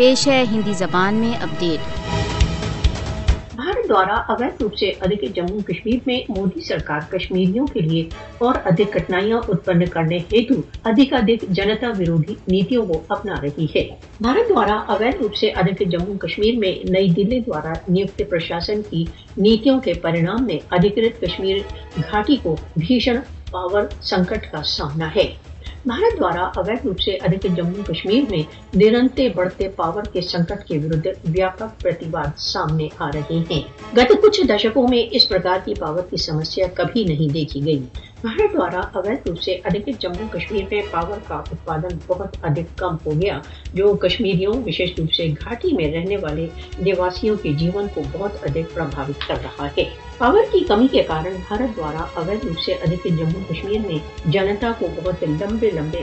پیش ہے ہندی زبان میں اپڈیٹ بھارت دوارا اویت روپ سے ادھک جموں کشمیر میں مودی سرکار کشمیریوں کے لیے اور ادھک کٹنائیاں اتپن کرنے ہیتو ادھک ادھک جنتا ورودھی نیتیوں کو اپنا رہی ہے۔ بھارت دوارا اویت روپ سے ادھک جموں کشمیر میں نئی دلی دوارا نیوکت پرشاسن کی نیتیوں کے پرینام میں ادھکرت کشمیر گھاٹی کو بھیشن پاور سنکٹ کا سامنا ہے۔ بھارت دوارا اویت روپ سے ادھک جموں کشمیر میں نرنتے بڑھتے پاور کے سنکٹ کے ورد ویاپک پرتیواد سامنے آ رہے ہیں۔ گت کچھ دشکوں میں اس پرکار کی پاور کی سمسیا کبھی نہیں دیکھی گئی۔ بھارت دوارا اویت روپ سے ادھک جموں کشمیر میں پاور کا اتپادن بہت ادھک کم ہو گیا، جو کشمیریوں، وشیش روپ سے گھاٹی میں رہنے والے نواسیوں کے جیون کو بہت ادھک پربھاوت کر رہا ہے۔ پاور کی کمی کے کارن بھارت دوارا اویت روپ سے ادھک جموں کشمیر میں جنتا کو بہت لمبے لمبے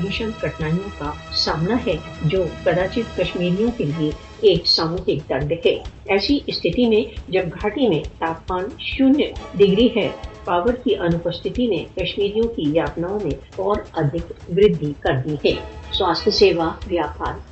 بھیشن کٹنائیوں کا سامنا ہے، جو کداچت کشمیریوں کے لیے ایک ساموہک درد ہے۔ ایسی استھتی میں جب گھاٹی میں تاپمان شونیہ ڈگری ہے پاور کی انوپستھتی نے کشمیریوں کی یاتناؤں میں اور ادھک ودھی کر دی ہے۔ سواستھ سیوا، ویاپار۔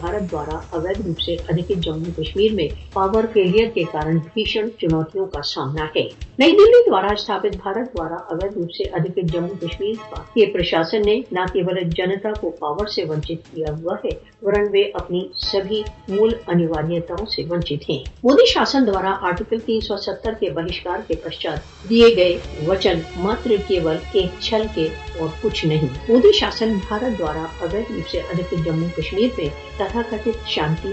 بھارت دوارا اویدھ روپ سے ادھک جموں کشمیر میں پاور فیلئر کے کارن بھیشن چنوتیوں کا سامنا ہے نئی دلی دوارا استھاپت بھارت دوارا اویدھ روپ سے ادھک جموں کشمیر کے پرشاسن نے نہ کیول جنتا کو پاور سے ونچت کیا ہوا ہے ورن وہ اپنی سبھی مول انواریتاؤں سے ونچت ہیں مودی شاسن دوارا آرٹیکل تین سو ستر کے بہشکار کے پشچات دیے گئے وچن ماتر کیول ایک چھل کے اور کچھ نہیں مودی شاسن بھارت دوارا اویدھ روپ جموں کشمیر میں تتھا شانتی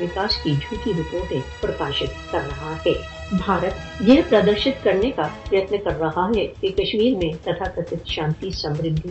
وکاس کی جھوٹی رپورٹیں پرکاشت کر رہا ہے بھارت یہ پردرشت کرنے کا پریتن کر رہا ہے کہ کشمیر میں تتھا کتھت شانتی سمردھی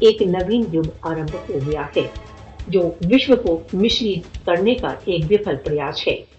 ایک نوین یگ آرمبھ ہو گیا ہے جو وشو کو مشرت کرنے کا ایک وفل پریاس ہے